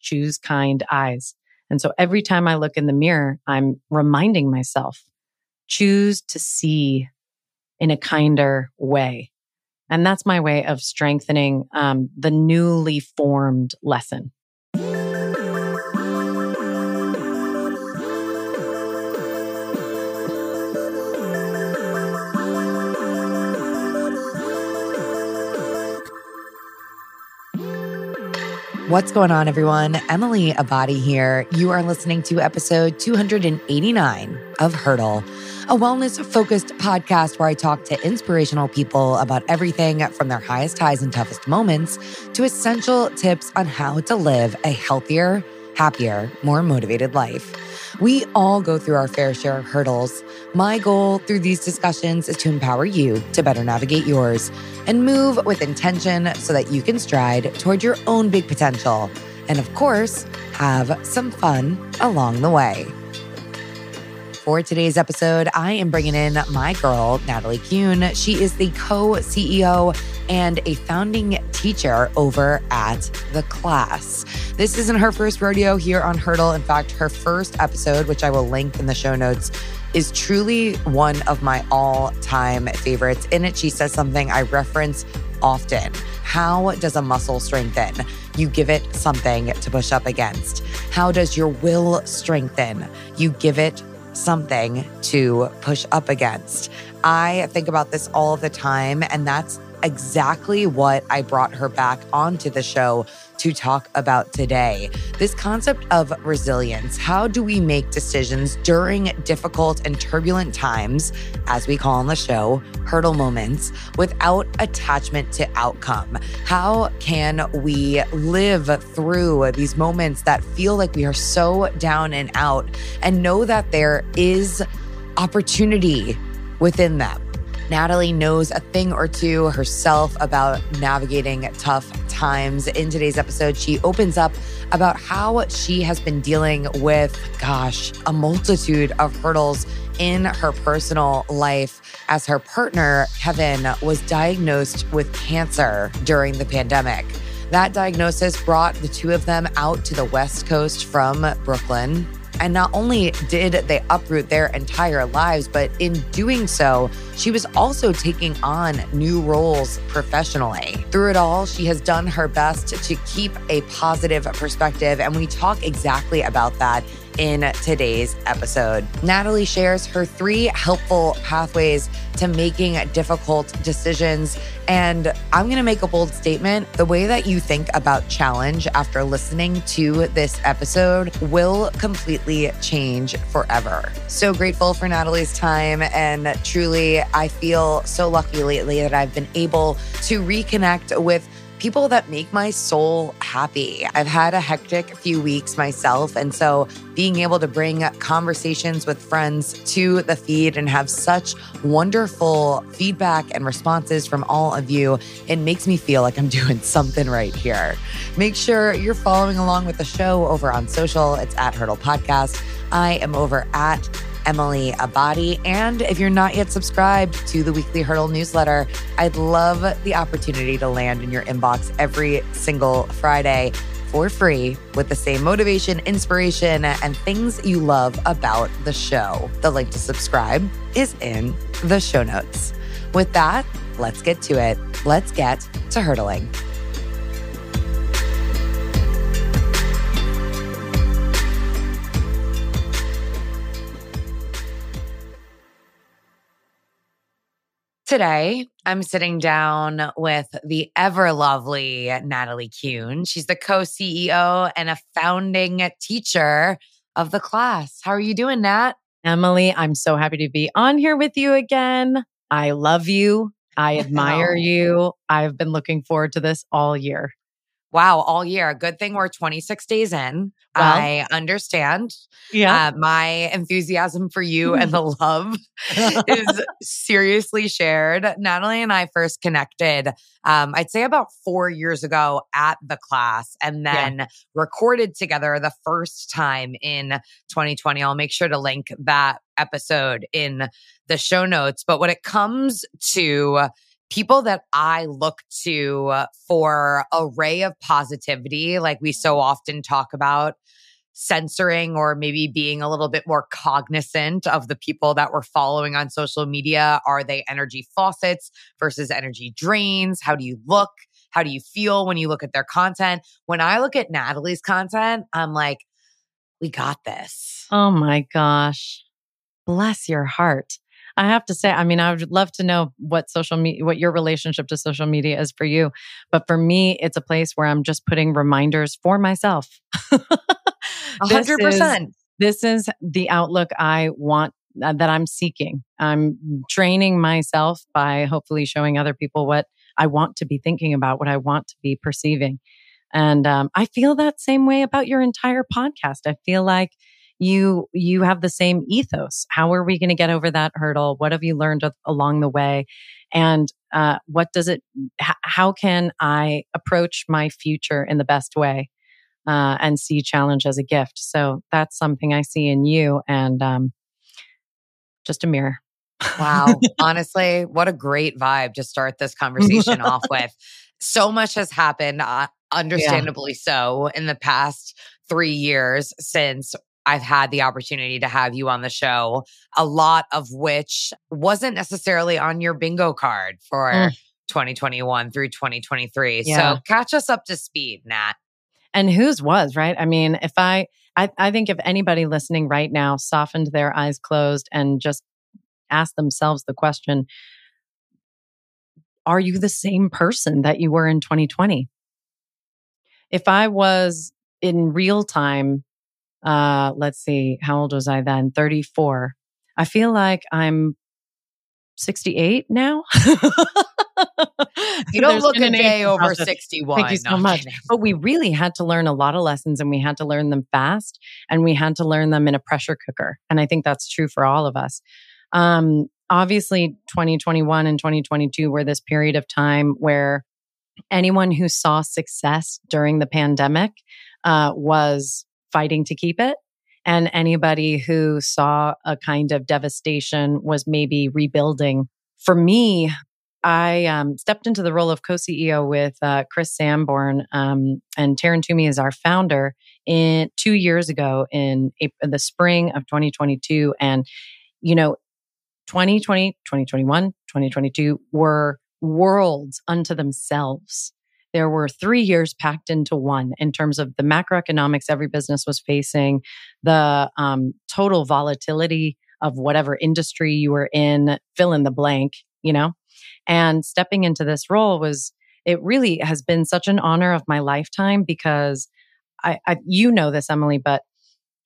choose kind eyes. And so every time I look in the mirror, I'm reminding myself, choose to see in a kinder way. And that's my way of strengthening um, the newly formed lesson. What's going on, everyone? Emily Abbate here. You are listening to episode 289 of Hurdle, a wellness focused podcast where I talk to inspirational people about everything from their highest highs and toughest moments to essential tips on how to live a healthier, happier, more motivated life. We all go through our fair share of hurdles. My goal through these discussions is to empower you to better navigate yours and move with intention so that you can stride toward your own big potential. And of course, have some fun along the way. For today's episode, I am bringing in my girl, Natalie Kuhn. She is the co CEO and a founding teacher over at The Class. This isn't her first rodeo here on Hurdle. In fact, her first episode, which I will link in the show notes, is truly one of my all time favorites. In it, she says something I reference often. How does a muscle strengthen? You give it something to push up against. How does your will strengthen? You give it something to push up against. I think about this all the time, and that's exactly what I brought her back onto the show to talk about today. This concept of resilience. How do we make decisions during difficult and turbulent times, as we call on the show, hurdle moments, without attachment to outcome? How can we live through these moments that feel like we are so down and out and know that there is opportunity within them? Natalie knows a thing or two herself about navigating tough times. In today's episode, she opens up about how she has been dealing with, gosh, a multitude of hurdles in her personal life as her partner, Kevin, was diagnosed with cancer during the pandemic. That diagnosis brought the two of them out to the West Coast from Brooklyn and not only did they uproot their entire lives, but in doing so, she was also taking on new roles professionally. Through it all, she has done her best to keep a positive perspective. And we talk exactly about that in today's episode. Natalie shares her three helpful pathways to making difficult decisions. And I'm going to make a bold statement. The way that you think about challenge after listening to this episode will completely change forever. So grateful for Natalie's time. And truly, I feel so lucky lately that I've been able to reconnect with people that make my soul happy. I've had a hectic few weeks myself. And so being able to bring conversations with friends to the feed and have such wonderful feedback and responses from all of you, it makes me feel like I'm doing something right here. Make sure you're following along with the show over on social. It's at Hurdle Podcast. I am over at Emily Abbate. And if you're not yet subscribed to the weekly Hurdle newsletter, I'd love the opportunity to land in your inbox every single Friday for free with the same motivation, inspiration, and things you love about the show. The link to subscribe is in the show notes. With that, let's get to it. Let's get to hurdling. Today, I'm sitting down with the ever lovely Natalie Kuhn. She's the co CEO and a founding teacher of the class. How are you doing, Nat? Emily, I'm so happy to be on here with you again. I love you. I admire you. I've been looking forward to this all year. Wow, all year. Good thing we're 26 days in. Well, I understand. Yeah. Uh, my enthusiasm for you and the love is seriously shared. Natalie and I first connected, um, I'd say about four years ago at the class and then yeah. recorded together the first time in 2020. I'll make sure to link that episode in the show notes. But when it comes to people that I look to uh, for a ray of positivity, like we so mm. often talk about censoring or maybe being a little bit more cognizant of the people that we're following on social media. Are they energy faucets versus energy drains? How do you look? How do you feel when you look at their content? When I look at Natalie's content, I'm like, we got this. Oh my gosh. Bless your heart. I have to say, I mean, I would love to know what social media, what your relationship to social media is for you. But for me, it's a place where I'm just putting reminders for myself. A hundred percent. This is the outlook I want uh, that I'm seeking. I'm training myself by hopefully showing other people what I want to be thinking about, what I want to be perceiving. And um, I feel that same way about your entire podcast. I feel like you you have the same ethos. How are we going to get over that hurdle? What have you learned along the way? And uh, what does it? H- how can I approach my future in the best way? Uh, and see challenge as a gift. So that's something I see in you, and um, just a mirror. wow. Honestly, what a great vibe to start this conversation off with. So much has happened, uh, understandably yeah. so, in the past three years since I've had the opportunity to have you on the show, a lot of which wasn't necessarily on your bingo card for mm. 2021 through 2023. Yeah. So catch us up to speed, Nat. And whose was, right? I mean, if I, I, I think if anybody listening right now softened their eyes closed and just asked themselves the question, are you the same person that you were in 2020? If I was in real time uh, let's see, how old was I then? 34. I feel like I'm 68 now. you don't look a day over 61. Thank you so no, much. But we really had to learn a lot of lessons and we had to learn them fast and we had to learn them in a pressure cooker. And I think that's true for all of us. Um, obviously, 2021 and 2022 were this period of time where anyone who saw success during the pandemic uh, was fighting to keep it. And anybody who saw a kind of devastation was maybe rebuilding. For me, I um, stepped into the role of co-CEO with uh, Chris Sanborn, um, and Taryn Toomey is our founder. In two years ago, in April, the spring of 2022, and you know, 2020, 2021, 2022 were worlds unto themselves there were three years packed into one in terms of the macroeconomics every business was facing, the um, total volatility of whatever industry you were in, fill in the blank, you know? And stepping into this role was, it really has been such an honor of my lifetime because I, I you know this, Emily, but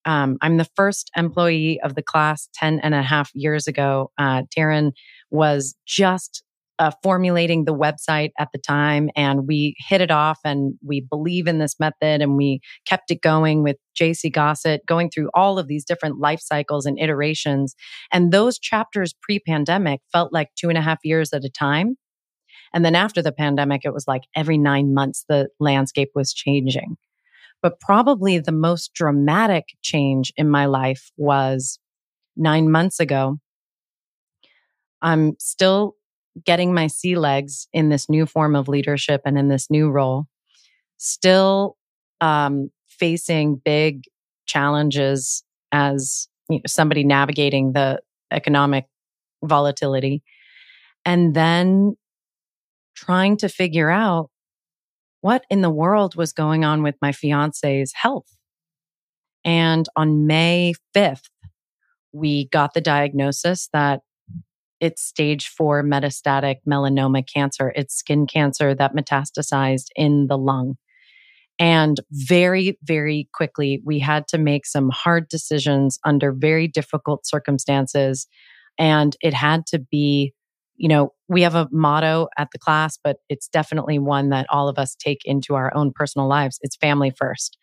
um, I'm the first employee of the class 10 and a half years ago. Uh, Taryn was just uh, formulating the website at the time and we hit it off and we believe in this method and we kept it going with JC Gossett going through all of these different life cycles and iterations. And those chapters pre pandemic felt like two and a half years at a time. And then after the pandemic, it was like every nine months, the landscape was changing. But probably the most dramatic change in my life was nine months ago. I'm still getting my sea legs in this new form of leadership and in this new role, still um, facing big challenges as you know, somebody navigating the economic volatility, and then trying to figure out what in the world was going on with my fiance's health. And on May 5th, we got the diagnosis that it's stage four metastatic melanoma cancer. It's skin cancer that metastasized in the lung. And very, very quickly, we had to make some hard decisions under very difficult circumstances. And it had to be, you know, we have a motto at the class, but it's definitely one that all of us take into our own personal lives. It's family first.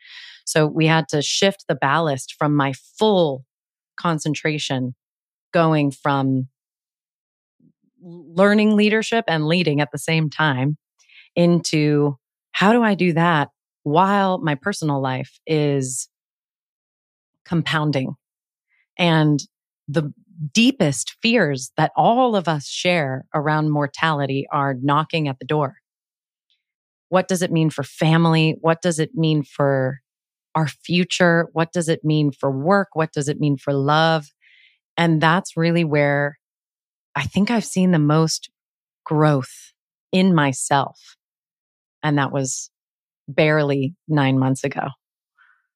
So we had to shift the ballast from my full concentration going from learning leadership and leading at the same time into how do I do that while my personal life is compounding? And the deepest fears that all of us share around mortality are knocking at the door. What does it mean for family? What does it mean for our future? What does it mean for work? What does it mean for love? And that's really where I think I've seen the most growth in myself. And that was barely nine months ago.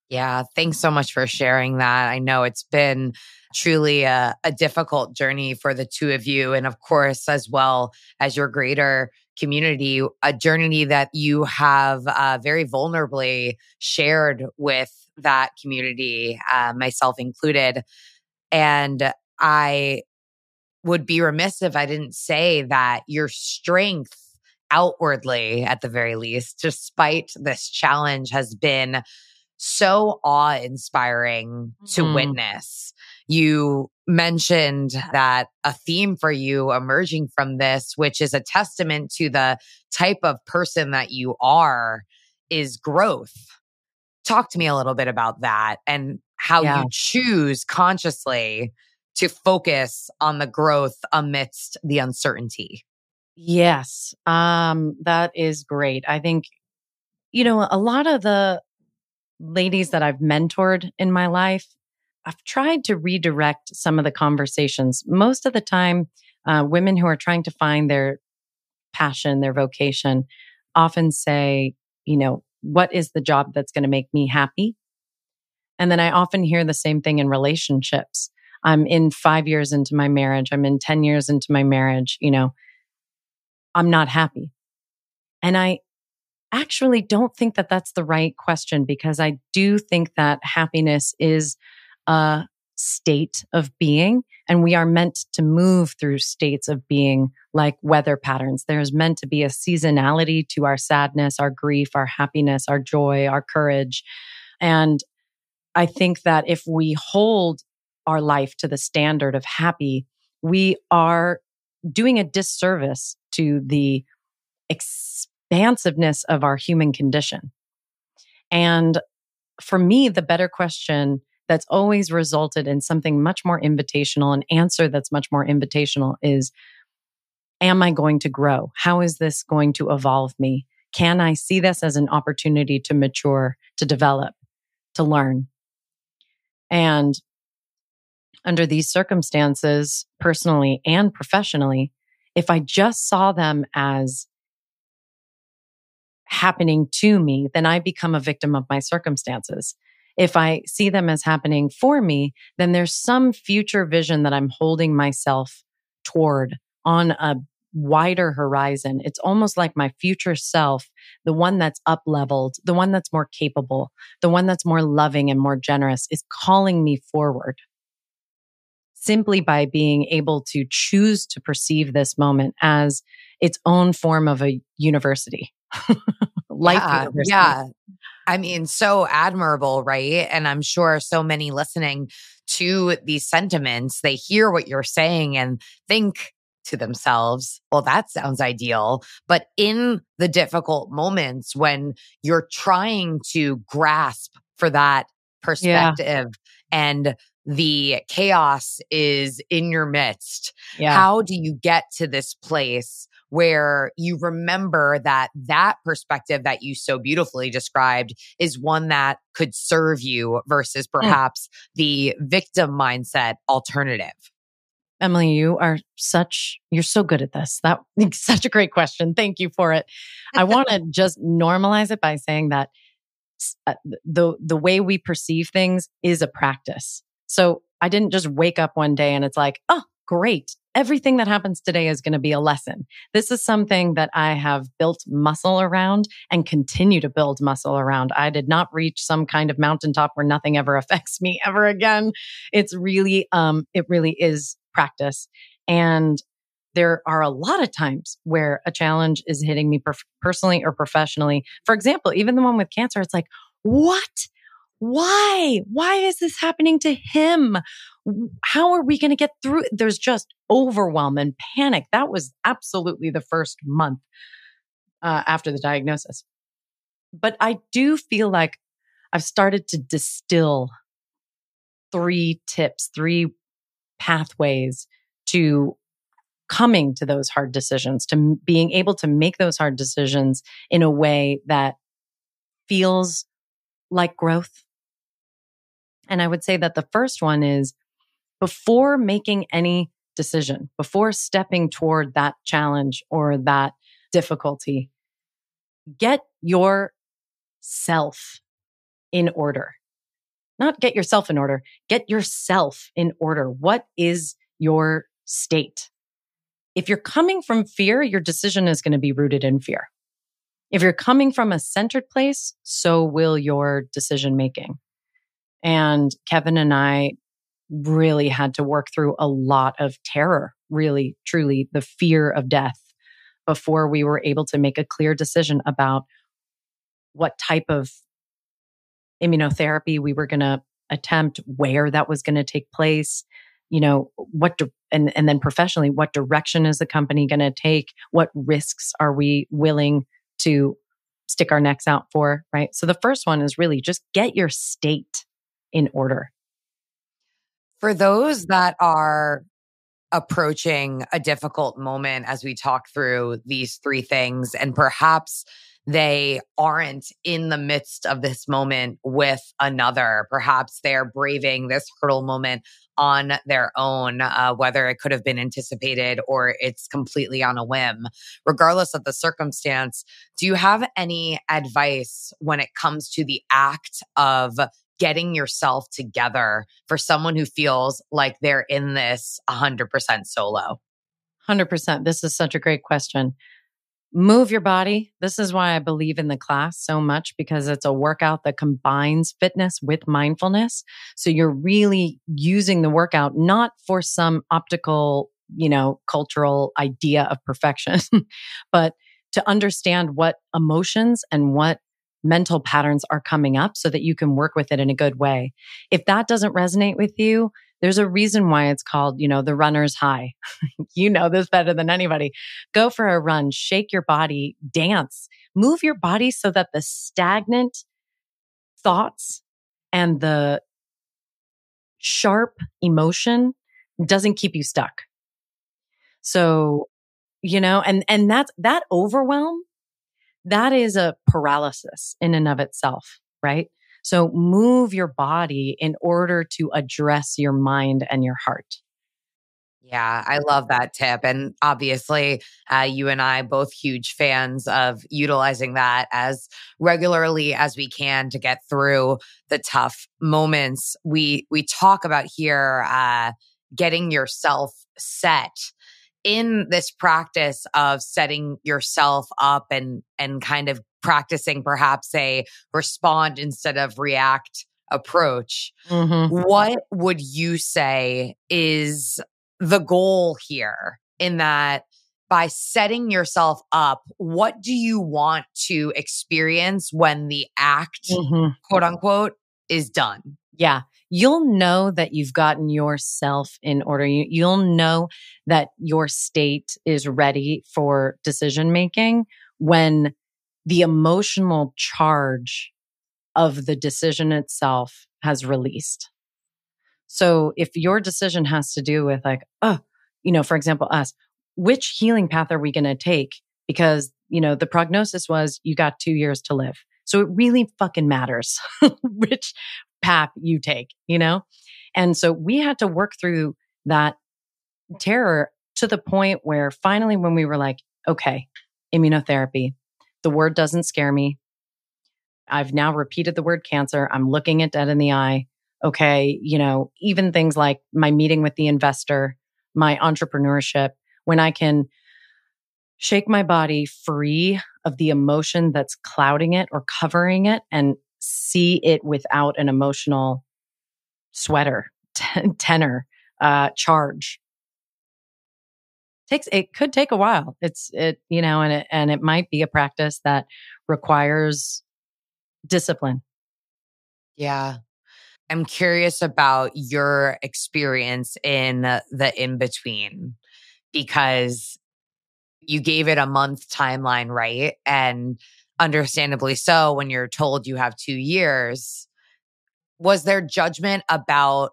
Yeah, thanks so much for sharing that. I know it's been truly a, a, difficult journey for the two of you. And of course, as well as your greater community, a journey that you have uh, very vulnerably shared with that community, uh, myself included. And I would be remiss if I didn't say that your strength outwardly, at the very least, despite this challenge, has been so awe inspiring to mm. witness. You mentioned that a theme for you emerging from this, which is a testament to the type of person that you are, is growth. Talk to me a little bit about that and how yeah. you choose consciously to focus on the growth amidst the uncertainty. Yes, um, that is great. I think, you know, a lot of the ladies that I've mentored in my life, I've tried to redirect some of the conversations. Most of the time, uh, women who are trying to find their passion, their vocation, often say, you know, what is the job that's going to make me happy? And then I often hear the same thing in relationships. I'm in five years into my marriage. I'm in 10 years into my marriage. You know, I'm not happy. And I actually don't think that that's the right question because I do think that happiness is a state of being and we are meant to move through states of being like weather patterns. There's meant to be a seasonality to our sadness, our grief, our happiness, our joy, our courage. And I think that if we hold our life to the standard of happy, we are doing a disservice to the expansiveness of our human condition. And for me, the better question that's always resulted in something much more invitational, an answer that's much more invitational is Am I going to grow? How is this going to evolve me? Can I see this as an opportunity to mature, to develop, to learn? And under these circumstances, personally and professionally, if I just saw them as happening to me, then I become a victim of my circumstances. If I see them as happening for me, then there's some future vision that I'm holding myself toward on a wider horizon. It's almost like my future self, the one that's up leveled, the one that's more capable, the one that's more loving and more generous is calling me forward simply by being able to choose to perceive this moment as its own form of a university. Life yeah, university. Yeah. I mean, so admirable, right? And I'm sure so many listening to these sentiments, they hear what you're saying and think to themselves, well, that sounds ideal. But in the difficult moments when you're trying to grasp for that perspective yeah. and the chaos is in your midst. Yeah. How do you get to this place where you remember that that perspective that you so beautifully described is one that could serve you versus hmm. perhaps mm. the victim mindset alternative? Emily, you are such, you're so good at this. That such a great question. Thank you for it. I want to just normalize it by saying that uh, the, the way we perceive things is a practice. So I didn't just wake up one day and it's like, oh, great. Everything that happens today is going to be a lesson. This is something that I have built muscle around and continue to build muscle around. I did not reach some kind of mountaintop where nothing ever affects me ever again. It's really, um, it really is practice. And there are a lot of times where a challenge is hitting me per- personally or professionally. For example, even the one with cancer, it's like, what? Why? Why is this happening to him? How are we going to get through? There's just overwhelm and panic. That was absolutely the first month uh, after the diagnosis. But I do feel like I've started to distill three tips, three pathways to coming to those hard decisions, to being able to make those hard decisions in a way that feels like growth. And I would say that the first one is before making any decision, before stepping toward that challenge or that difficulty, get your self in order. Not get yourself in order, get yourself in order. What is your state? If you're coming from fear, your decision is going to be rooted in fear. If you're coming from a centered place, so will your decision making. And Kevin and I really had to work through a lot of terror, really, truly, the fear of death before we were able to make a clear decision about what type of immunotherapy we were going to attempt, where that was going to take place, you know, what, di- and, and then professionally, what direction is the company going to take? What risks are we willing to stick our necks out for? Right. So the first one is really just get your state in order. For those that are approaching a difficult moment as we talk through these three things, and perhaps they aren't in the midst of this moment with another. Perhaps they're braving this hurdle moment on their own, uh, whether it could have been anticipated or it's completely on a whim. Regardless of the circumstance, do you have any advice when it comes to the act of getting yourself together for someone who feels like they're in this 100% solo? 100%. This is such a great question move your body. This is why I believe in the class so much because it's a workout that combines fitness with mindfulness. So you're really using the workout not for some optical, you know, cultural idea of perfection, but to understand what emotions and what mental patterns are coming up so that you can work with it in a good way. If that doesn't resonate with you, there's a reason why it's called, you know, the runner's high. you know this better than anybody. Go for a run, shake your body, dance, move your body so that the stagnant thoughts and the sharp emotion doesn't keep you stuck. So, you know, and, and that's, that overwhelm, that is a paralysis in and of itself, right? So move your body in order to address your mind and your heart. Yeah, I love that tip. And obviously, uh, you and I both huge fans of utilizing that as regularly as we can to get through the tough moments. We we talk about here uh, getting yourself set in this practice of setting yourself up and and kind of practicing perhaps a respond instead of react approach. Mm-hmm. What would you say is the goal here in that by setting yourself up, what do you want to experience when the act, mm-hmm. quote unquote, is done? Yeah. You'll know that you've gotten yourself in order. You, you'll know that your state is ready for decision making when the emotional charge of the decision itself has released. So if your decision has to do with like, oh, you know, for example, us, which healing path are we going to take? Because, you know, the prognosis was you got two years to live. So it really fucking matters which path you take, you know? And so we had to work through that terror to the point where finally, when we were like, okay, immunotherapy, the word doesn't scare me. I've now repeated the word cancer. I'm looking it dead in the eye. Okay. You know, even things like my meeting with the investor, my entrepreneurship, when I can shake my body free of the emotion that's clouding it or covering it and see it without an emotional sweater, tenor, uh, charge. Takes it could take a while. It's it you know and it and it might be a practice that requires discipline. Yeah. I'm curious about your experience in the in between because you gave it a month timeline right? And understandably so when you're told you have 2 years was there judgment about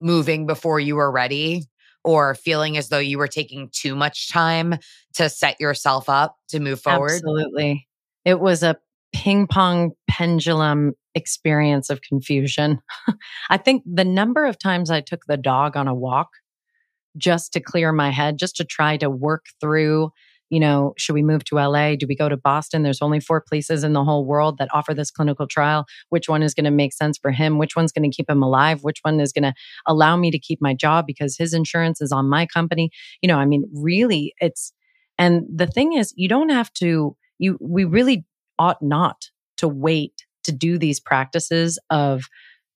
moving before you were ready or feeling as though you were taking too much time to set yourself up to move forward? Absolutely. It was a ping pong pendulum experience of confusion. I think the number of times I took the dog on a walk just to clear my head, just to try to work through you know, should we move to LA? Do we go to Boston? There's only four places in the whole world that offer this clinical trial. Which one is going to make sense for him? Which one's going to keep him alive? Which one is going to allow me to keep my job because his insurance is on my company? You know, I mean, really, it's, and the thing is, you don't have to, you, we really ought not to wait to do these practices of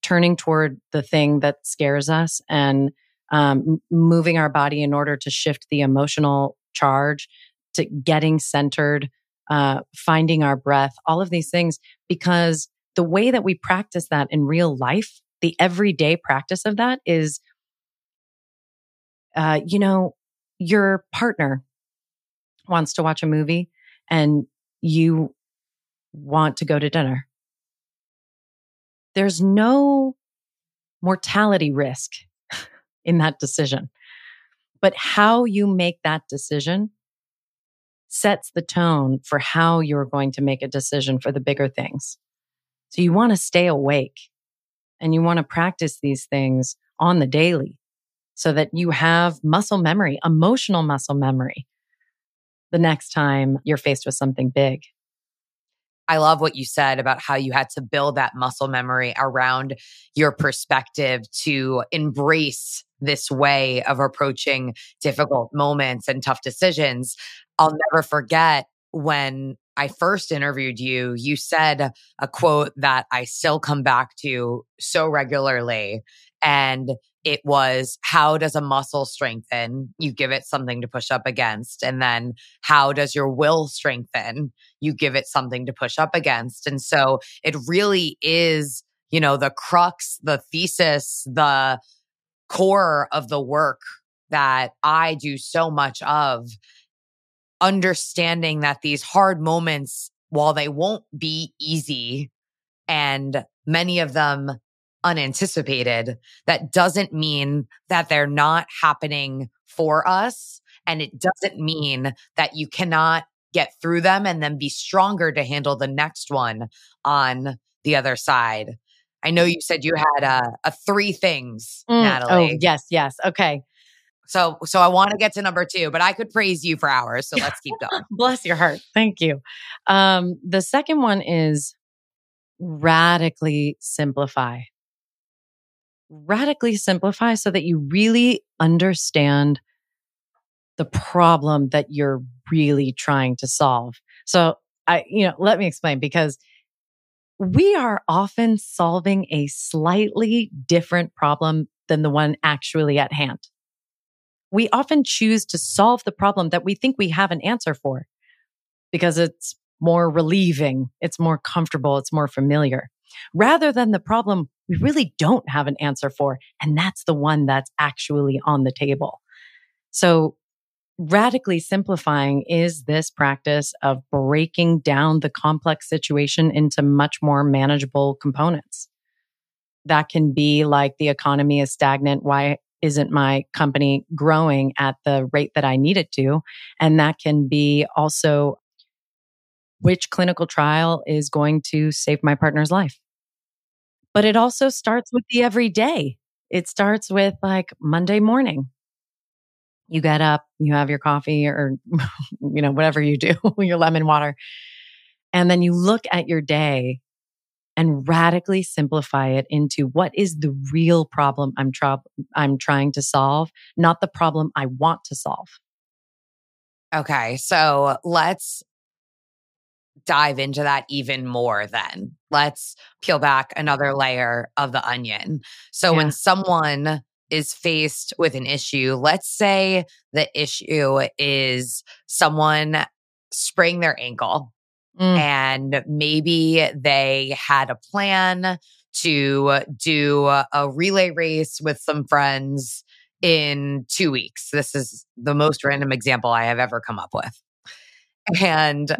turning toward the thing that scares us and um, moving our body in order to shift the emotional charge to getting centered, uh, finding our breath, all of these things, because the way that we practice that in real life, the everyday practice of that is, uh, you know, your partner wants to watch a movie and you want to go to dinner. There's no mortality risk in that decision. But how you make that decision sets the tone for how you're going to make a decision for the bigger things. So you want to stay awake and you want to practice these things on the daily so that you have muscle memory, emotional muscle memory the next time you're faced with something big. I love what you said about how you had to build that muscle memory around your perspective to embrace this way of approaching difficult moments and tough decisions. I'll never forget when I first interviewed you, you said a quote that I still come back to so regularly. And it was, How does a muscle strengthen? You give it something to push up against. And then, How does your will strengthen? You give it something to push up against. And so it really is, you know, the crux, the thesis, the core of the work that I do so much of understanding that these hard moments, while they won't be easy and many of them unanticipated, that doesn't mean that they're not happening for us. And it doesn't mean that you cannot get through them and then be stronger to handle the next one on the other side. I know you said you had a, a three things, mm, oh, Natalie. Oh, yes, yes. Okay. So, so I want to get to number two, but I could praise you for hours. So let's keep going. Bless your heart. Thank you. Um, the second one is radically simplify. Radically simplify so that you really understand the problem that you're really trying to solve. So I, you know, let me explain because we are often solving a slightly different problem than the one actually at hand we often choose to solve the problem that we think we have an answer for because it's more relieving, it's more comfortable, it's more familiar, rather than the problem we really don't have an answer for. And that's the one that's actually on the table. So radically simplifying is this practice of breaking down the complex situation into much more manageable components. That can be like the economy is stagnant. Why isn't my company growing at the rate that I need it to? And that can be also which clinical trial is going to save my partner's life. But it also starts with the everyday. It starts with like Monday morning. You get up, you have your coffee or, you know, whatever you do, your lemon water. And then you look at your day and radically simplify it into what is the real problem I'm, tra- I'm trying to solve, not the problem I want to solve. Okay. So let's dive into that even more then. Let's peel back another layer of the onion. So yeah. when someone is faced with an issue, let's say the issue is someone spraying their ankle Mm. And maybe they had a plan to do a relay race with some friends in two weeks. This is the most random example I have ever come up with. And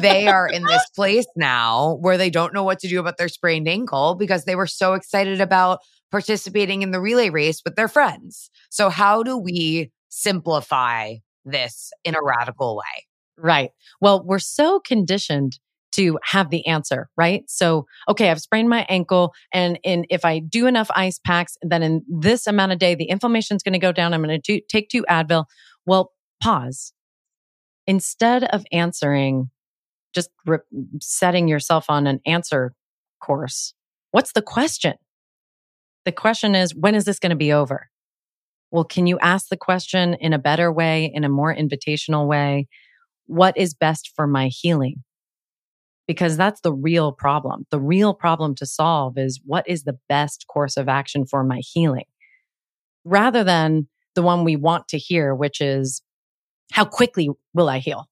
they are in this place now where they don't know what to do about their sprained ankle because they were so excited about participating in the relay race with their friends. So, how do we simplify this in a radical way? Right. Well, we're so conditioned to have the answer, right? So, okay, I've sprained my ankle and in if I do enough ice packs, then in this amount of day the inflammation is going to go down. I'm going to take two Advil. Well, pause. Instead of answering just re- setting yourself on an answer course, what's the question? The question is when is this going to be over? Well, can you ask the question in a better way, in a more invitational way? What is best for my healing? because that's the real problem. The real problem to solve is what is the best course of action for my healing rather than the one we want to hear, which is how quickly will I heal?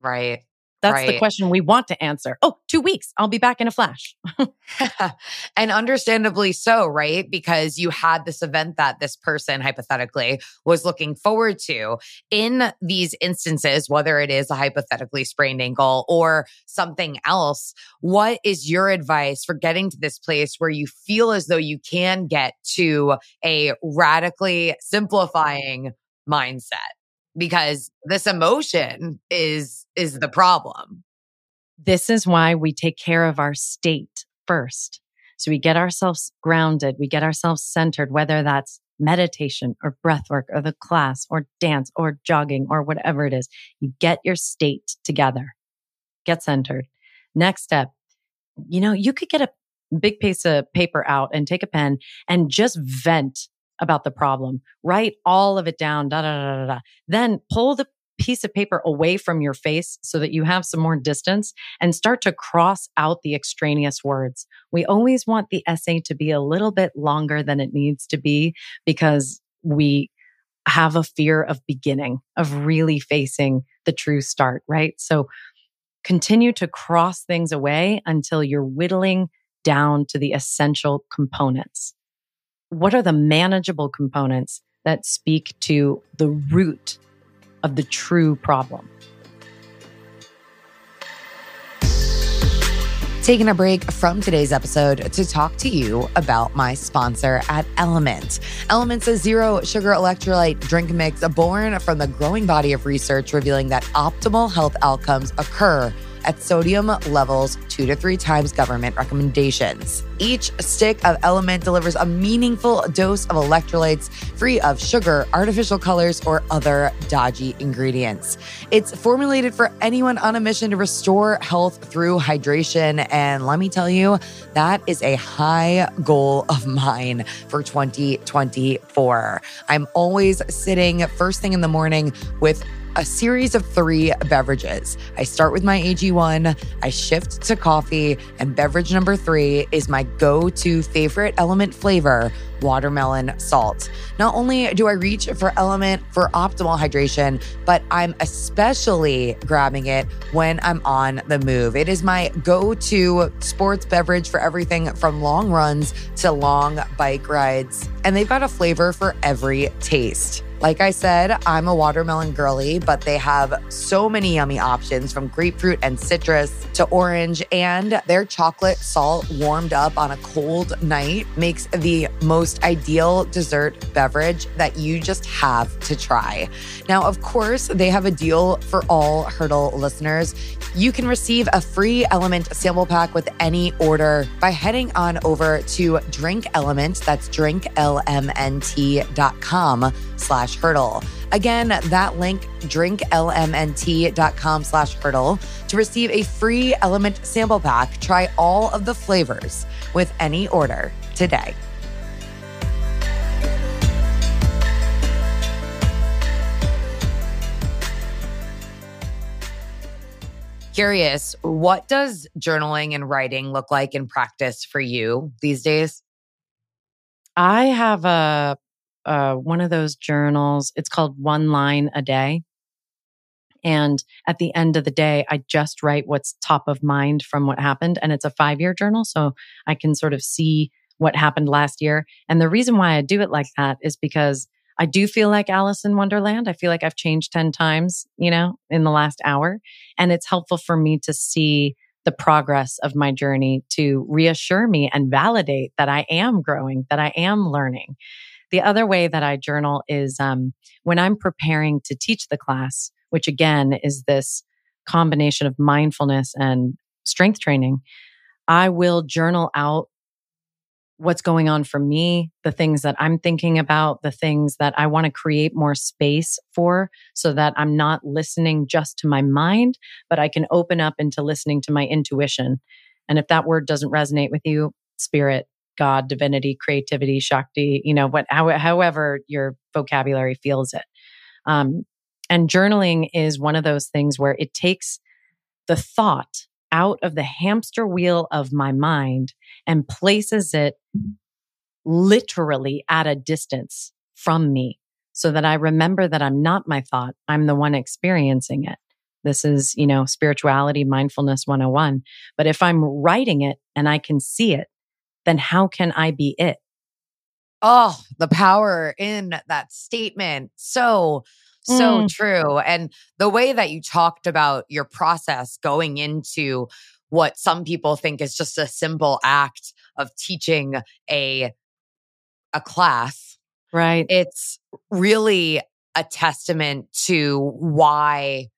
Right. That's right. the question we want to answer. Oh, two weeks. I'll be back in a flash. and understandably so, right? Because you had this event that this person hypothetically was looking forward to. In these instances, whether it is a hypothetically sprained ankle or something else, what is your advice for getting to this place where you feel as though you can get to a radically simplifying mindset? Because this emotion is is the problem. This is why we take care of our state first. So we get ourselves grounded, we get ourselves centered, whether that's meditation or breath work or the class or dance or jogging or whatever it is. You get your state together, get centered. Next step, you know, you could get a big piece of paper out and take a pen and just vent about the problem. Write all of it down, da, da, da, da, da. Then pull the piece of paper away from your face so that you have some more distance and start to cross out the extraneous words. We always want the essay to be a little bit longer than it needs to be because we have a fear of beginning, of really facing the true start, right? So continue to cross things away until you're whittling down to the essential components what are the manageable components that speak to the root of the true problem? Taking a break from today's episode to talk to you about my sponsor at LMNT. LMNT's a zero sugar electrolyte drink mix born from the growing body of research revealing that optimal health outcomes occur at sodium levels two to three times government recommendations. Each stick of LMNT delivers a meaningful dose of electrolytes free of sugar, artificial colors, or other dodgy ingredients. It's formulated for anyone on a mission to restore health through hydration. And let me tell you, that is a high goal of mine for 2024. I'm always sitting first thing in the morning with a series of three beverages. I start with my AG1, I shift to coffee, and beverage number three is my go to favorite LMNT flavor watermelon salt. Not only do I reach for LMNT for optimal hydration, but I'm especially grabbing it when I'm on the move. It is my go to sports beverage for everything from long runs to long bike rides. And they've got a flavor for every taste. Like I said, I'm a watermelon girly, but they have so many yummy options from grapefruit and citrus to orange, and their chocolate salt warmed up on a cold night makes the most ideal dessert beverage that you just have to try. Now, of course, they have a deal for all Hurdle listeners. You can receive a free LMNT sample pack with any order by heading on over to Drink LMNT. That's drinklmnt.com slash hurdle. Again, that link, drinklmnt.com slash hurdle to receive a free LMNT sample pack. Try all of the flavors with any order today. Curious, what does journaling and writing look like in practice for you these days? I have a, a one of those journals. It's called One Line a Day. And at the end of the day, I just write what's top of mind from what happened. And it's a five year journal. So I can sort of see what happened last year. And the reason why I do it like that is because I do feel like Alice in Wonderland. I feel like I've changed 10 times, you know, in the last hour. And it's helpful for me to see the progress of my journey to reassure me and validate that I am growing, that I am learning. The other way that I journal is um, when I'm preparing to teach the class, which again is this combination of mindfulness and strength training. I will journal out what's going on for me, the things that I'm thinking about, the things that I want to create more space for so that I'm not listening just to my mind, but I can open up into listening to my intuition. And if that word doesn't resonate with you, spirit, God, divinity, creativity, Shakti, you know, what, how, however your vocabulary feels it. Um, and journaling is one of those things where it takes the thought out of the hamster wheel of my mind and places it literally at a distance from me so that I remember that I'm not my thought. I'm the one experiencing it. This is, you know, spirituality, mindfulness 101. But if I'm writing it and I can see it, then how can I be it? Oh, the power in that statement. So, so mm. true. And the way that you talked about your process going into what some people think is just a simple act of teaching a a class. Right. It's really a testament to why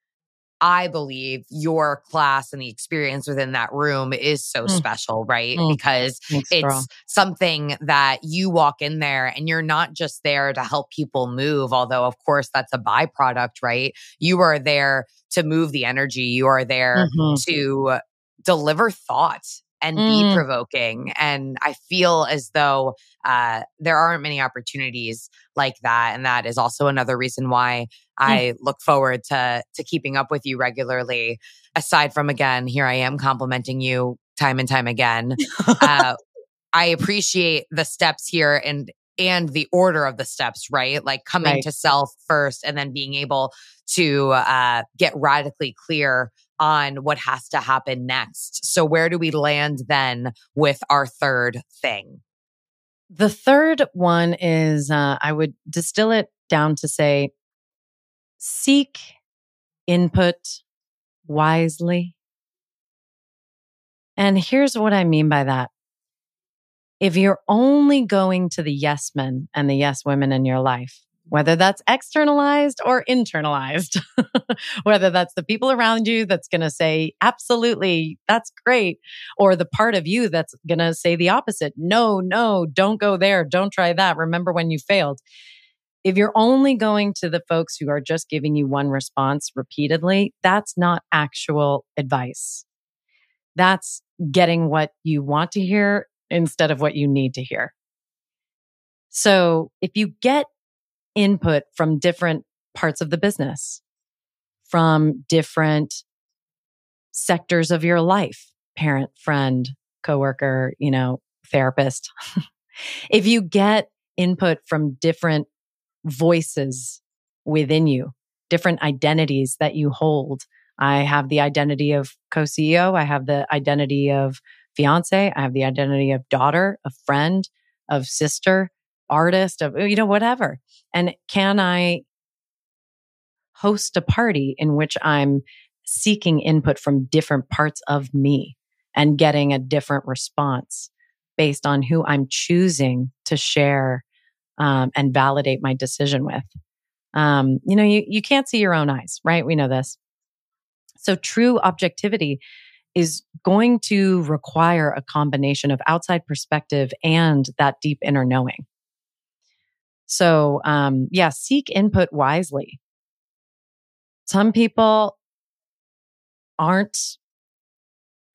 I believe your class and the experience within that room is so mm. special, right? Mm. Because Thanks, it's girl. something that you walk in there and you're not just there to help people move, although, of course, that's a byproduct, right? You are there to move the energy, you are there mm-hmm. to deliver thought and mm. be provoking. And I feel as though uh, there aren't many opportunities like that. And that is also another reason why. I look forward to to keeping up with you regularly. Aside from again, here I am complimenting you time and time again. uh, I appreciate the steps here and and the order of the steps, right? Like coming right. to self first and then being able to uh, get radically clear on what has to happen next. So, where do we land then with our third thing? The third one is uh, I would distill it down to say seek input wisely. And here's what I mean by that. If you're only going to the yes men and the yes women in your life, whether that's externalized or internalized, whether that's the people around you that's going to say, absolutely, that's great, or the part of you that's going to say the opposite. No, no, don't go there. Don't try that. Remember when you failed. If you're only going to the folks who are just giving you one response repeatedly, that's not actual advice. That's getting what you want to hear instead of what you need to hear. So if you get input from different parts of the business, from different sectors of your life, parent, friend, coworker, you know, therapist. if you get input from different voices within you, different identities that you hold. I have the identity of co-CEO. I have the identity of fiance. I have the identity of daughter, of friend, of sister, artist, of, you know, whatever. And can I host a party in which I'm seeking input from different parts of me and getting a different response based on who I'm choosing to share um, and validate my decision with? Um, you know, you, you can't see your own eyes, right? We know this. So true objectivity is going to require a combination of outside perspective and that deep inner knowing. So, um, yeah, seek input wisely. Some people aren't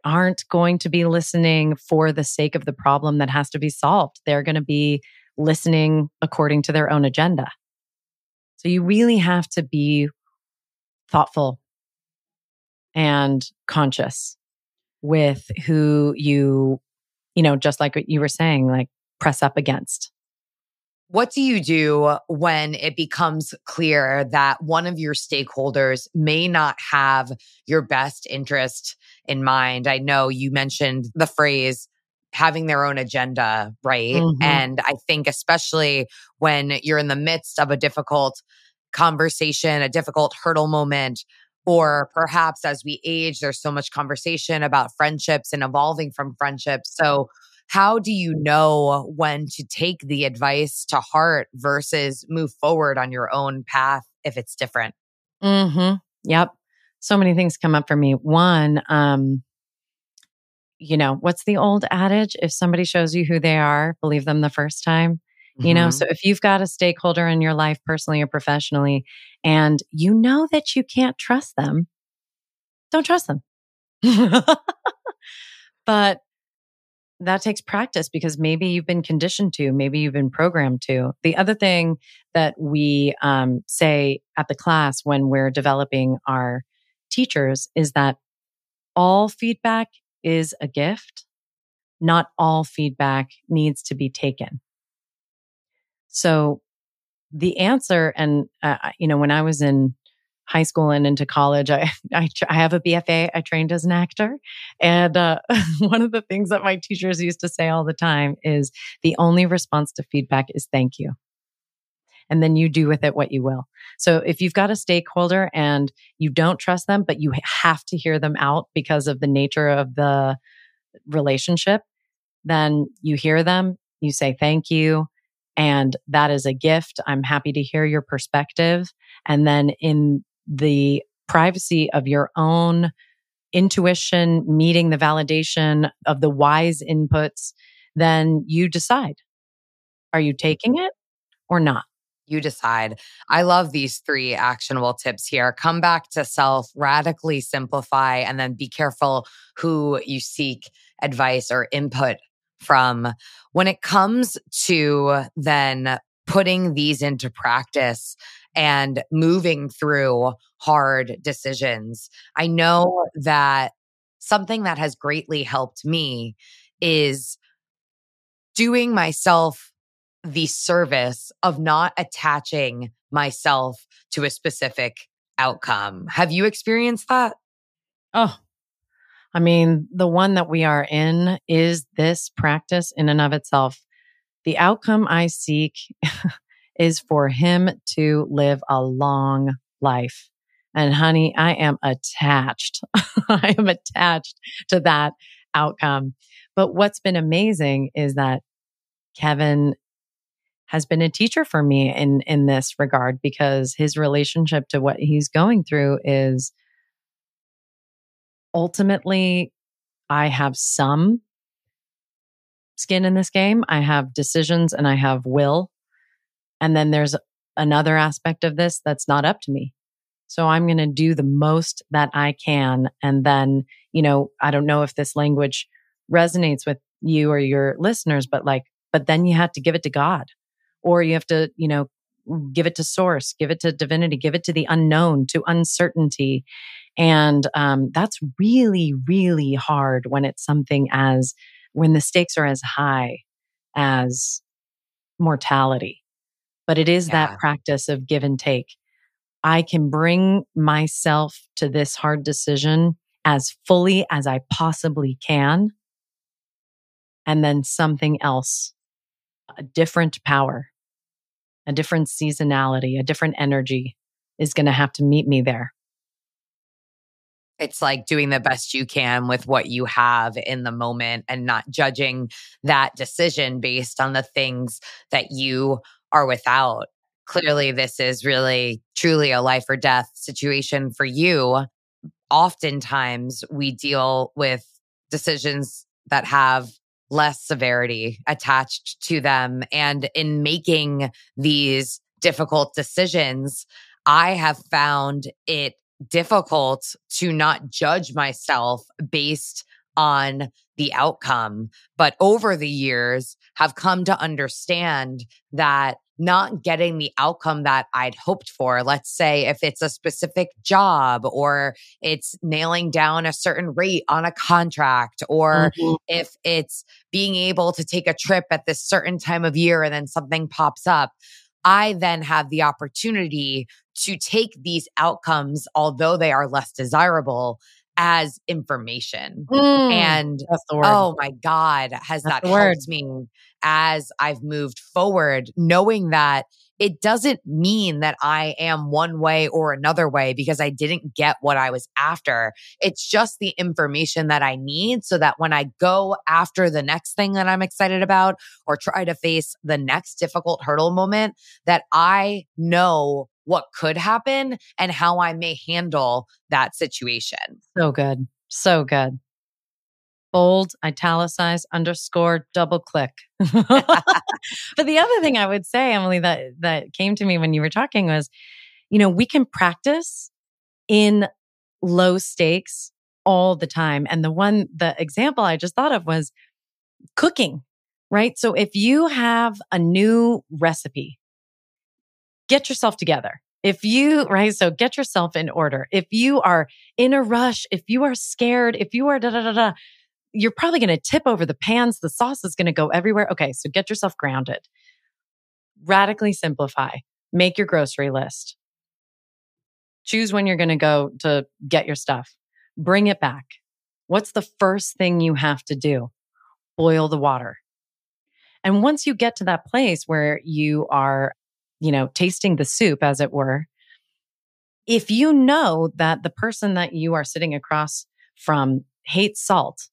aren't going to be listening for the sake of the problem that has to be solved. They're going to be listening according to their own agenda. So you really have to be thoughtful and conscious with who you, you know, just like what you were saying, like press up against. What do you do when it becomes clear that one of your stakeholders may not have your best interest in mind? I know you mentioned the phrase having their own agenda, right? Mm-hmm. And I think, especially when you're in the midst of a difficult conversation, a difficult hurdle moment, or perhaps as we age, there's so much conversation about friendships and evolving from friendships. So, how do you know when to take the advice to heart versus move forward on your own path if it's different? Mm-hmm. Yep. So many things come up for me. One, um, you know, what's the old adage? If somebody shows you who they are, believe them the first time. You know, mm-hmm. so if you've got a stakeholder in your life, personally or professionally, and you know that you can't trust them, don't trust them. but that takes practice because maybe you've been conditioned to, maybe you've been programmed to. The other thing that we um, say at the class when we're developing our teachers is that all feedback is a gift. Not all feedback needs to be taken. So the answer, and uh, you know, when I was in high school and into college, I, I, I have a BFA. I trained as an actor. And uh, one of the things that my teachers used to say all the time is the only response to feedback is thank you. And then you do with it what you will. So if you've got a stakeholder and you don't trust them, but you have to hear them out because of the nature of the relationship, then you hear them, you say thank you, and that is a gift. I'm happy to hear your perspective. And then in the privacy of your own intuition, meeting the validation of the wise inputs, then you decide. Are you taking it or not? You decide. I love these three actionable tips here. Come back to self, radically simplify, and then be careful who you seek advice or input from. When it comes to then putting these into practice and moving through hard decisions, I know that something that has greatly helped me is doing myself the service of not attaching myself to a specific outcome. Have you experienced that? Oh, I mean, the one that we are in is this practice in and of itself. The outcome I seek is for him to live a long life. And honey, I am attached. I am attached to that outcome. But what's been amazing is that Kevin has been a teacher for me in in this regard because his relationship to what he's going through is ultimately, I have some skin in this game. I have decisions and I have will. And then there's another aspect of this that's not up to me. So I'm going to do the most that I can. And then, you know, I don't know if this language resonates with you or your listeners, but like, but then you have to give it to God or you have to, you know, give it to source, give it to divinity, give it to the unknown, to uncertainty. And um, that's really, really hard when it's something as, when the stakes are as high as mortality. But it is yeah. that practice of give and take. I can bring myself to this hard decision as fully as I possibly can. And then something else, a different power, a different seasonality, a different energy is going to have to meet me there. It's like doing the best you can with what you have in the moment and not judging that decision based on the things that you are without. Clearly, this is really truly a life or death situation for you. Oftentimes, we deal with decisions that have less severity attached to them. And in making these difficult decisions, I have found it difficult to not judge myself based on the outcome. But over the years, have come to understand that not getting the outcome that I'd hoped for. Let's say if it's a specific job or it's nailing down a certain rate on a contract, or mm-hmm. if it's being able to take a trip at this certain time of year and then something pops up. I then have the opportunity to take these outcomes, although they are less desirable, as information. Mm, and oh my God, has that's that helped me as I've moved forward, knowing that it doesn't mean that I am one way or another way because I didn't get what I was after. It's just the information that I need so that when I go after the next thing that I'm excited about or try to face the next difficult hurdle moment, that I know what could happen and how I may handle that situation. So good. So good bold, italicize, underscore, double click. but the other thing I would say, Emily, that that came to me when you were talking was, you know, we can practice in low stakes all the time. And the one, the example I just thought of was cooking, right? So if you have a new recipe, get yourself together. If you, right? So get yourself in order. If you are in a rush, if you are scared, if you are da da da da, you're probably going to tip over the pans. The sauce is going to go everywhere. Okay. So get yourself grounded. Radically simplify. Make your grocery list. Choose when you're going to go to get your stuff. Bring it back. What's the first thing you have to do? Boil the water. And once you get to that place where you are, you know, tasting the soup, as it were, if you know that the person that you are sitting across from hates salt,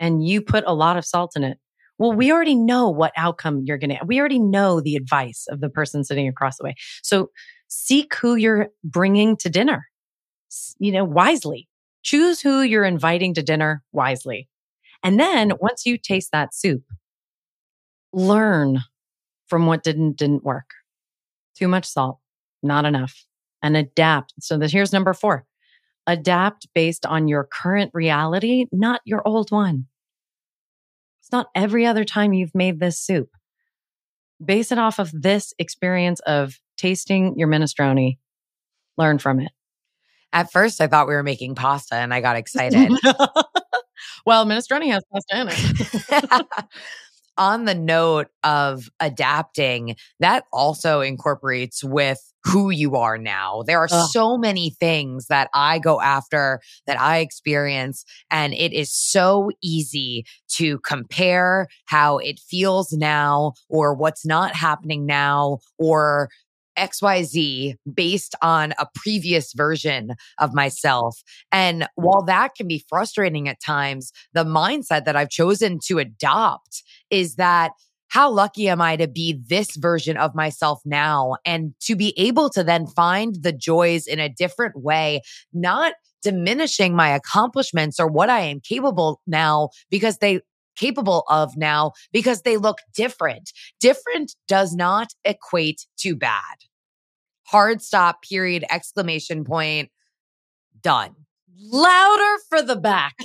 and you put a lot of salt in it, well, we already know what outcome you're going to, we already know the advice of the person sitting across the way. So seek who you're bringing to dinner, you know, wisely. Choose who you're inviting to dinner wisely. And then once you taste that soup, learn from what didn't, didn't work. Too much salt, not enough and adapt. So this, here's number four adapt based on your current reality, not your old one. It's not every other time you've made this soup. Base it off of this experience of tasting your minestrone. Learn from it. At first, I thought we were making pasta and I got excited. well, minestrone has pasta in it. on the note of adapting, that also incorporates with who you are now. There are Ugh. so many things that I go after that I experience, and it is so easy to compare how it feels now or what's not happening now or XYZ based on a previous version of myself. And while that can be frustrating at times, the mindset that I've chosen to adopt is that how lucky am I to be this version of myself now and to be able to then find the joys in a different way, not diminishing my accomplishments or what I am capable now because they capable of now because they look different. Different does not equate to bad. Hard stop, period, exclamation point, done. Louder for the back.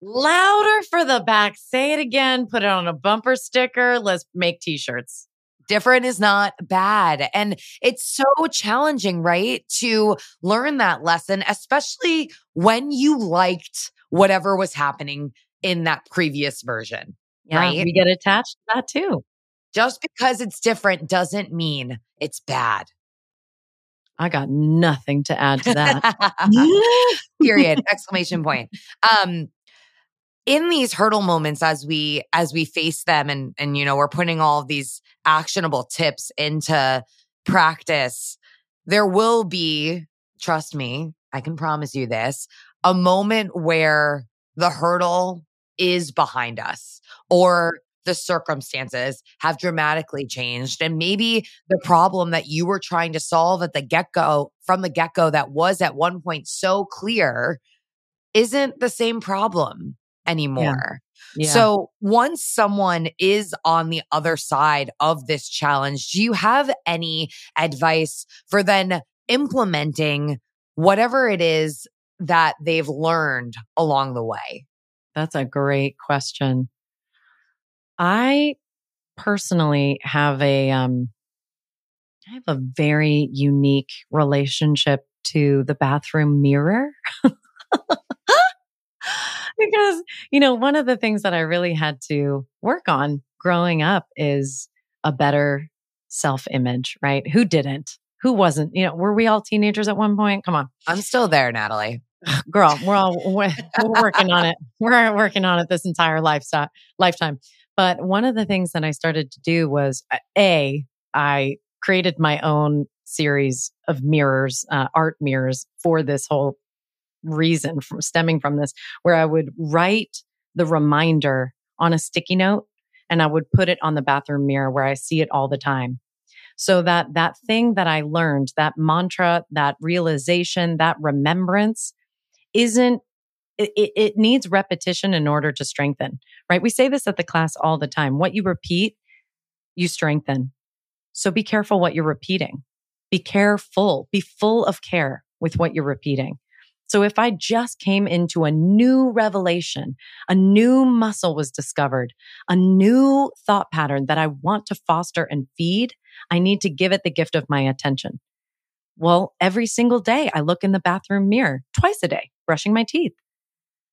Louder for the back. Say it again. Put it on a bumper sticker. Let's make t shirts. Different is not bad. And it's so challenging, right? To learn that lesson, especially when you liked whatever was happening in that previous version. Yeah, right? we get attached to that too. Just because it's different doesn't mean it's bad. I got nothing to add to that. Period. Exclamation point. Um, in these hurdle moments as we as we face them and and you know we're putting all of these actionable tips into practice there will be trust me i can promise you this a moment where the hurdle is behind us or the circumstances have dramatically changed and maybe the problem that you were trying to solve at the get-go from the get-go that was at one point so clear isn't the same problem anymore. Yeah. Yeah. So once someone is on the other side of this challenge, do you have any advice for then implementing whatever it is that they've learned along the way? That's a great question. I personally have a um I have a very unique relationship to the bathroom mirror. because, you know, one of the things that I really had to work on growing up is a better self image, right? Who didn't? Who wasn't? You know, were we all teenagers at one point? Come on. I'm still there, Natalie. Girl, we're all we're, we're working on it. We're working on it this entire lifestyle lifetime. But one of the things that I started to do was uh, a I created my own series of mirrors, uh, art mirrors for this whole reason from stemming from this, where I would write the reminder on a sticky note and I would put it on the bathroom mirror where I see it all the time. So that that thing that I learned, that mantra, that realization, that remembrance isn't it, it, needs repetition in order to strengthen, right? We say this at the class all the time. What you repeat, you strengthen. So be careful what you're repeating. Be careful, be full of care with what you're repeating. So if I just came into a new revelation, a new muscle was discovered, a new thought pattern that I want to foster and feed, I need to give it the gift of my attention. Well, every single day I look in the bathroom mirror twice a day, brushing my teeth.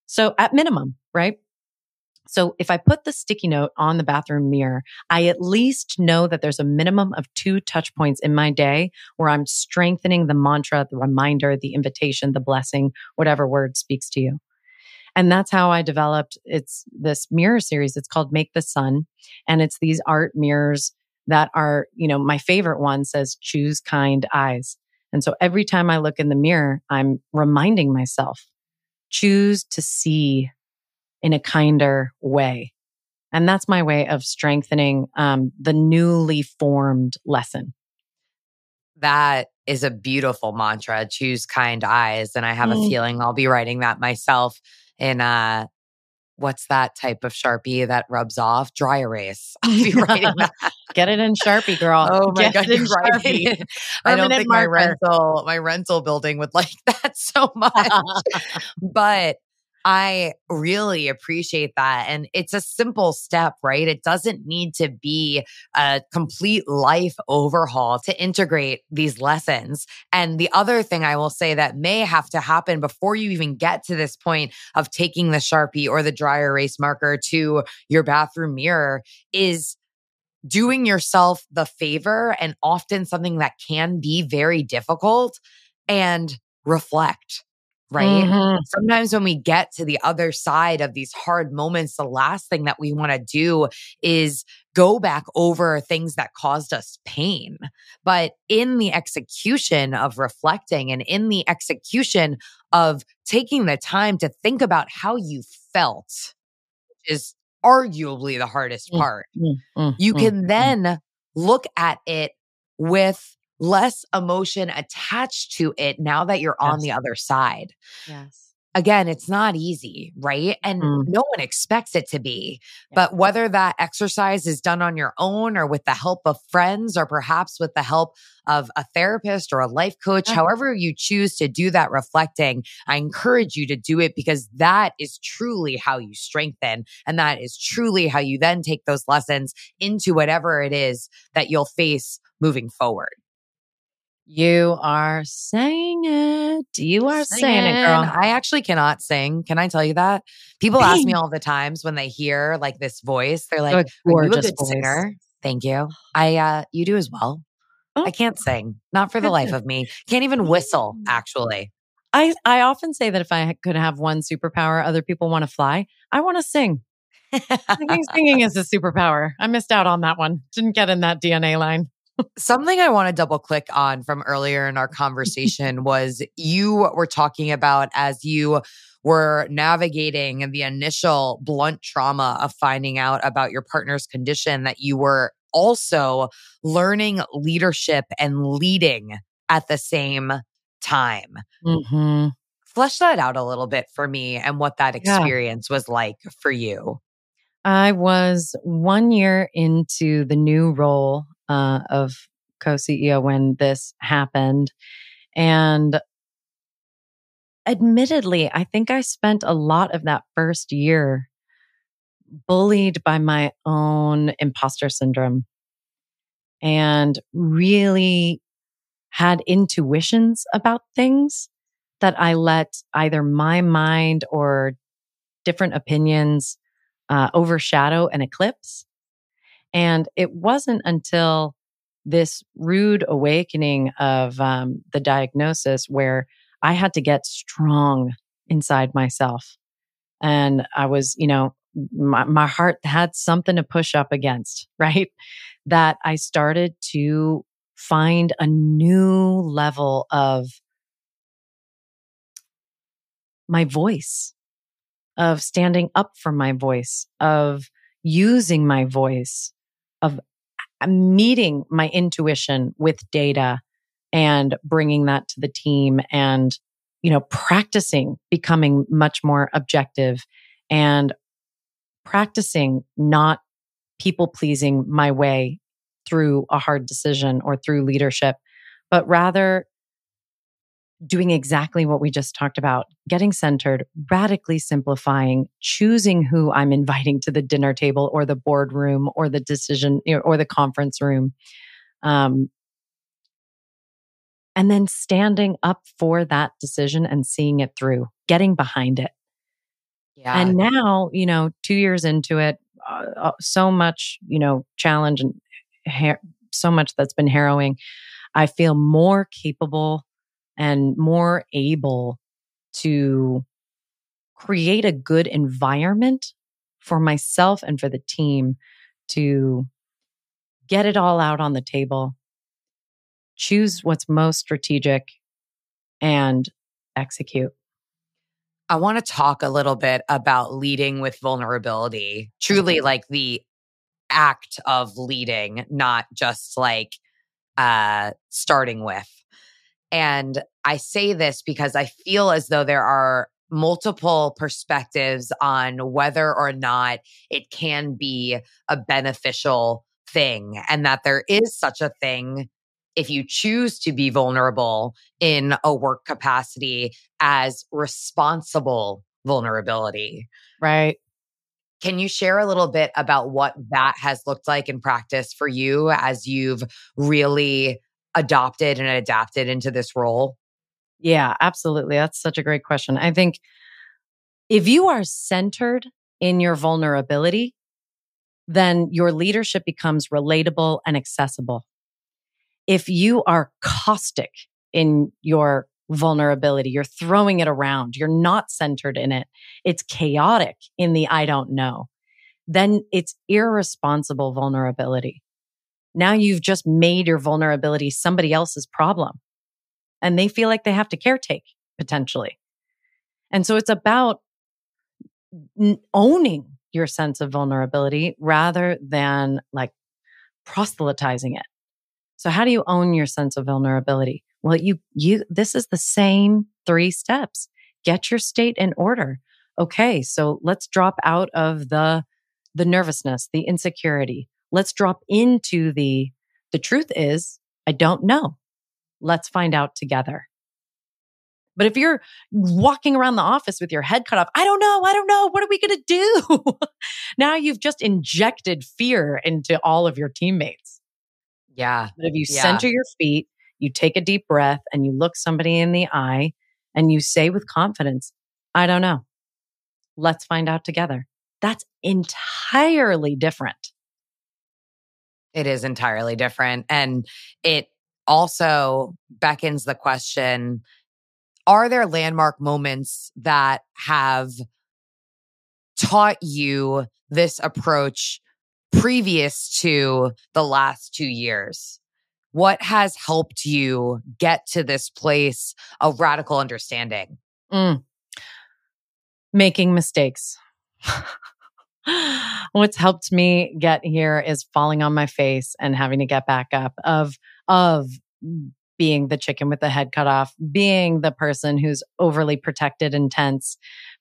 So at minimum, right? So if I put the sticky note on the bathroom mirror, I at least know that there's a minimum of two touch points in my day where I'm strengthening the mantra, the reminder, the invitation, the blessing, whatever word speaks to you. And that's how I developed it's this mirror series. It's called Make the Sun. And it's these art mirrors that are, you know, my favorite one says choose kind eyes. And so every time I look in the mirror, I'm reminding myself, choose to see in a kinder way. And that's my way of strengthening um, the newly formed lesson. That is a beautiful mantra, choose kind eyes. And I have mm. a feeling I'll be writing that myself in uh what's that type of Sharpie that rubs off? Dry erase. I'll be writing that. Get it in Sharpie, girl. Oh my Get god, you're right. I don't think marker. my rental my rental building would like that so much. but I really appreciate that. And it's a simple step, right? It doesn't need to be a complete life overhaul to integrate these lessons. And the other thing I will say that may have to happen before you even get to this point of taking the Sharpie or the dry erase marker to your bathroom mirror is doing yourself the favor and often something that can be very difficult and reflect right? Mm-hmm. Sometimes when we get to the other side of these hard moments, the last thing that we want to do is go back over things that caused us pain. But in the execution of reflecting and in the execution of taking the time to think about how you felt, which is arguably the hardest mm, part, mm-hmm. you mm, can then look at it with less emotion attached to it now that you're yes. on the other side. Yes. Again, it's not easy, right? And mm. no one expects it to be. Yeah. But whether that exercise is done on your own or with the help of friends or perhaps with the help of a therapist or a life coach, however you choose to do that reflecting, I encourage you to do it because that is truly how you strengthen. And that is truly how you then take those lessons into whatever it is that you'll face moving forward. You are saying it. You are Singing. saying it, girl. I actually cannot sing. Can I tell you that? People ask me all the times when they hear like this voice, they're like, "Are you a good voice. singer?" Thank you. I uh you do as well. Oh. I can't sing. Not for the life of me. Can't even whistle, mm. actually. I I often say that if I could have one superpower, other people want to fly. I want to sing. I think singing is a superpower. I missed out on that one. Didn't get in that DNA line. Something I want to double click on from earlier in our conversation was you were talking about as you were navigating the initial blunt trauma of finding out about your partner's condition that you were also learning leadership and leading at the same time. Mm-hmm. Flesh that out a little bit for me and what that experience yeah. was like for you. I was one year into the new role uh, of co CEO when this happened. And admittedly, I think I spent a lot of that first year bullied by my own imposter syndrome and really had intuitions about things that I let either my mind or different opinions uh, overshadow and eclipse. And it wasn't until this rude awakening of um, the diagnosis where I had to get strong inside myself. And I was, you know, my, my heart had something to push up against, right? that I started to find a new level of my voice, of standing up for my voice, of using my voice, of uh, meeting my intuition with data and bringing that to the team and, you know, practicing becoming much more objective and practicing not people pleasing my way through a hard decision or through leadership, but rather doing exactly what we just talked about getting centered, radically simplifying, choosing who I'm inviting to the dinner table or the boardroom or the decision or the conference room. Um, and then standing up for that decision and seeing it through, getting behind it. Yeah. And now, you know, two years into it, uh, uh so much, you know, challenge and ha- so much that's been harrowing. I feel more capable and more able to create a good environment for myself and for the team to get it all out on the table, choose what's most strategic, and execute. I want to talk a little bit about leading with vulnerability, truly like the act of leading, not just like uh, starting with. And I say this because I feel as though there are multiple perspectives on whether or not it can be a beneficial thing and that there is such a thing if you choose to be vulnerable in a work capacity as responsible vulnerability. Right. Can you share a little bit about what that has looked like in practice for you as you've really adopted and adapted into this role? Yeah, absolutely. That's such a great question. I think if you are centered in your vulnerability, then your leadership becomes relatable and accessible. If you are caustic in your vulnerability, you're throwing it around, you're not centered in it, it's chaotic in the I don't know, then it's irresponsible vulnerability. Now you've just made your vulnerability somebody else's problem and they feel like they have to caretake potentially. And so it's about owning your sense of vulnerability rather than like proselytizing it. So how do you own your sense of vulnerability? Well, you, you, this is the same three steps. Get your state in order. Okay. So let's drop out of the, the nervousness, the insecurity. Let's drop into the, the truth is, I don't know. Let's find out together. But if you're walking around the office with your head cut off, I don't know, I don't know, what are we going to do? now you've just injected fear into all of your teammates. Yeah. But if you yeah. center your feet, you take a deep breath and you look somebody in the eye and you say with confidence, I don't know. Let's find out together. That's entirely different. It is entirely different. And it also beckons the question Are there landmark moments that have taught you this approach previous to the last two years? What has helped you get to this place of radical understanding? Mm. Making mistakes. What's helped me get here is falling on my face and having to get back up of of being the chicken with the head cut off, being the person who's overly protected and tense,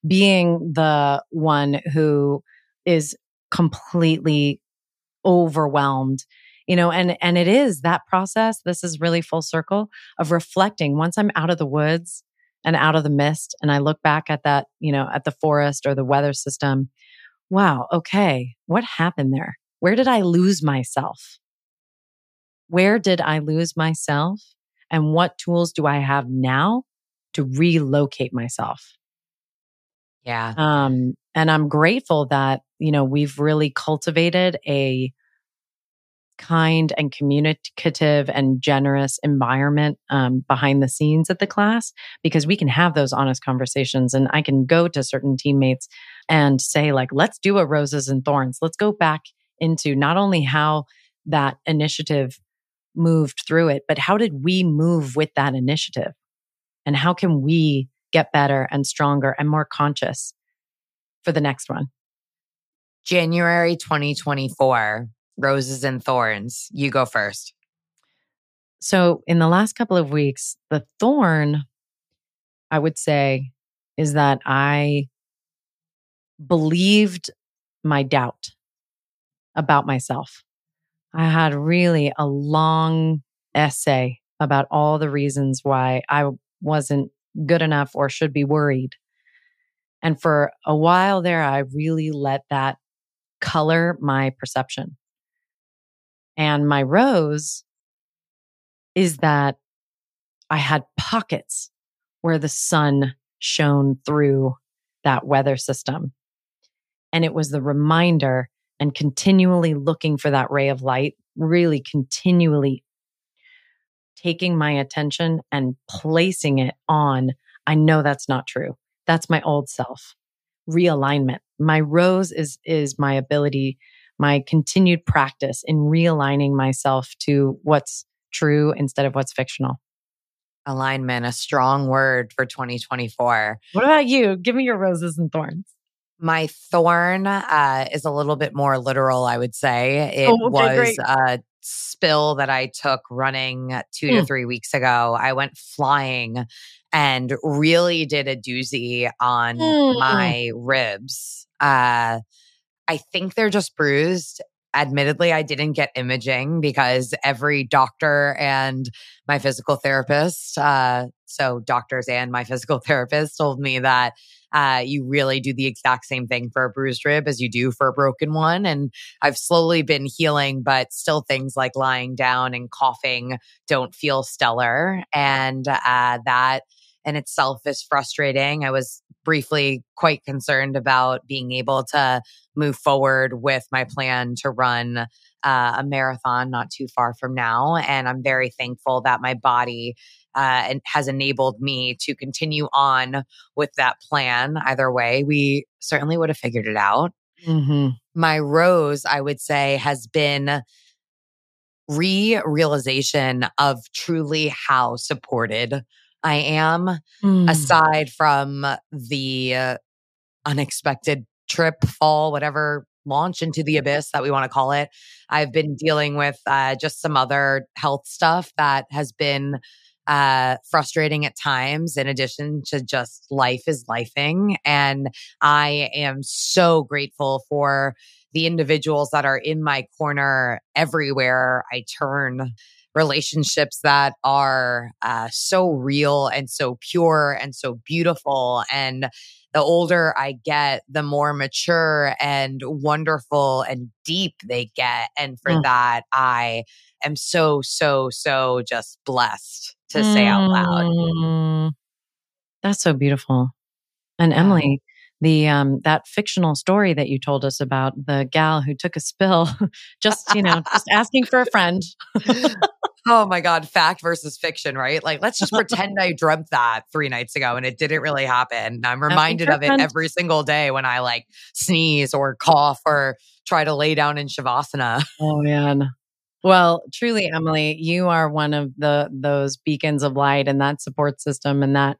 being the one who is completely overwhelmed you know and and it is that process this is really full circle of reflecting. Once i'm out of the woods and out of the mist and i look back at that you know at the forest or the weather system wow okay what happened there where did i lose myself where did I lose myself? And what tools do I have now to relocate myself? Yeah. Um, and I'm grateful that, you know, we've really cultivated a kind and communicative and generous environment um, behind the scenes at the class because we can have those honest conversations and i can go to certain teammates and say like let's do a roses and thorns let's go back into not only how that initiative moved through it, but how did we move with that initiative? And how can we get better and stronger and more conscious for the next one? January 2024, Roses and Thorns. You go first. So, in the last couple of weeks, the thorn, I would say, is that I believed my doubt about myself. I had really a long essay about all the reasons why I wasn't good enough or should be worried. And for a while there, I really let that color my perception. And my rose is that I had pockets where the sun shone through that weather system. And it was the reminder and continually looking for that ray of light, really continually taking my attention and placing it on, I know that's not true. That's my old self. Realignment. My rose is, is my ability, my continued practice in realigning myself to what's true instead of what's fictional. Alignment, a strong word for 2024. What about you? Give me your roses and thorns. My thorn uh, is a little bit more literal, I would say. It oh, okay, was a spill that I took running two mm. to three weeks ago. I went flying and really did a doozy on mm. my ribs. Uh, I think they're just bruised admittedly, I didn't get imaging because every doctor and my physical therapist, uh, so doctors and my physical therapist told me that uh, you really do the exact same thing for a bruised rib as you do for a broken one. And I've slowly been healing, but still things like lying down and coughing don't feel stellar. And uh, that in itself is frustrating. I was briefly quite concerned about being able to move forward with my plan to run uh, a marathon not too far from now. And I'm very thankful that my body uh, has enabled me to continue on with that plan. Either way, we certainly would have figured it out. Mm-hmm. My rose, I would say, has been re realization of truly how supported I am, mm. aside from the uh, unexpected trip, fall, whatever launch into the abyss that we want to call it. I've been dealing with uh, just some other health stuff that has been uh, frustrating at times, in addition to just life is lifing. And I am so grateful for the individuals that are in my corner everywhere I turn relationships that are uh, so real and so pure and so beautiful. And the older I get, the more mature and wonderful and deep they get. And for mm. that, I am so, so, so just blessed to mm. say out loud. Mm. That's so beautiful. And Emily, the um that fictional story that you told us about the gal who took a spill just you know just asking for a friend oh my god fact versus fiction right? Like let's just pretend i dreamt that three nights ago and it didn't really happen. I'm reminded of it every single day when i like sneeze or cough or try to lay down in shavasana. Oh man. Well, truly, Emily, you are one of the those beacons of light and that support system and that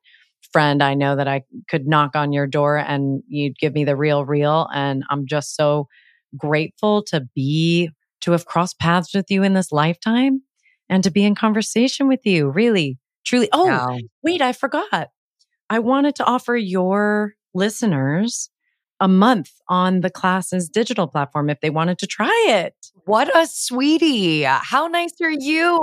friend, I know that I could knock on your door and you'd give me the real, real. And I'm just so grateful to be, to have crossed paths with you in this lifetime and to be in conversation with you. Really, truly. Oh, wow. wait, I forgot. I wanted to offer your listeners a month on the classes digital platform if they wanted to try it. What a sweetie. How nice are you?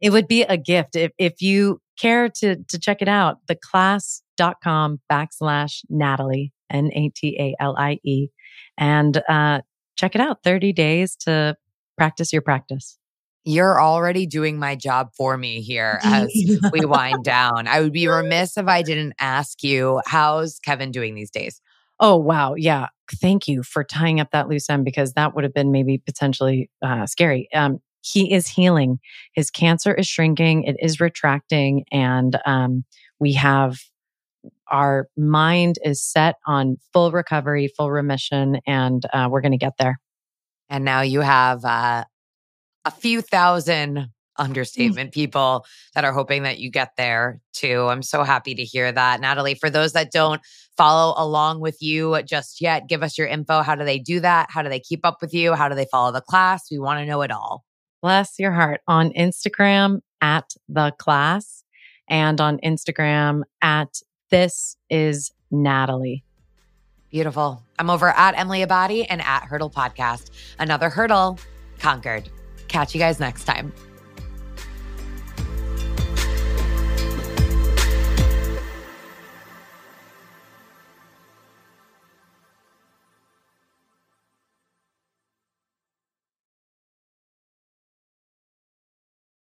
It would be a gift if, if you care to, to check it out, theclass.com backslash Natalie, N A T A L I E, and uh, check it out 30 days to practice your practice. You're already doing my job for me here as we wind down. I would be remiss if I didn't ask you, how's Kevin doing these days? Oh, wow. Yeah. Thank you for tying up that loose end because that would have been maybe potentially uh, scary. Um, he is healing. His cancer is shrinking, it is retracting, and um, we have our mind is set on full recovery, full remission, and uh, we're going to get there. And now you have uh, a few thousand mm. understatement people that are hoping that you get there too. I'm so happy to hear that. Natalie, for those that don't follow along with you just yet, give us your info. How do they do that? How do they keep up with you? How do they follow the class? We want to know it all. Bless your heart. On Instagram at the class and on Instagram at this is Natalie. Beautiful. I'm over at Emily Abbate and at Hurdle Podcast. Another hurdle conquered. Catch you guys next time.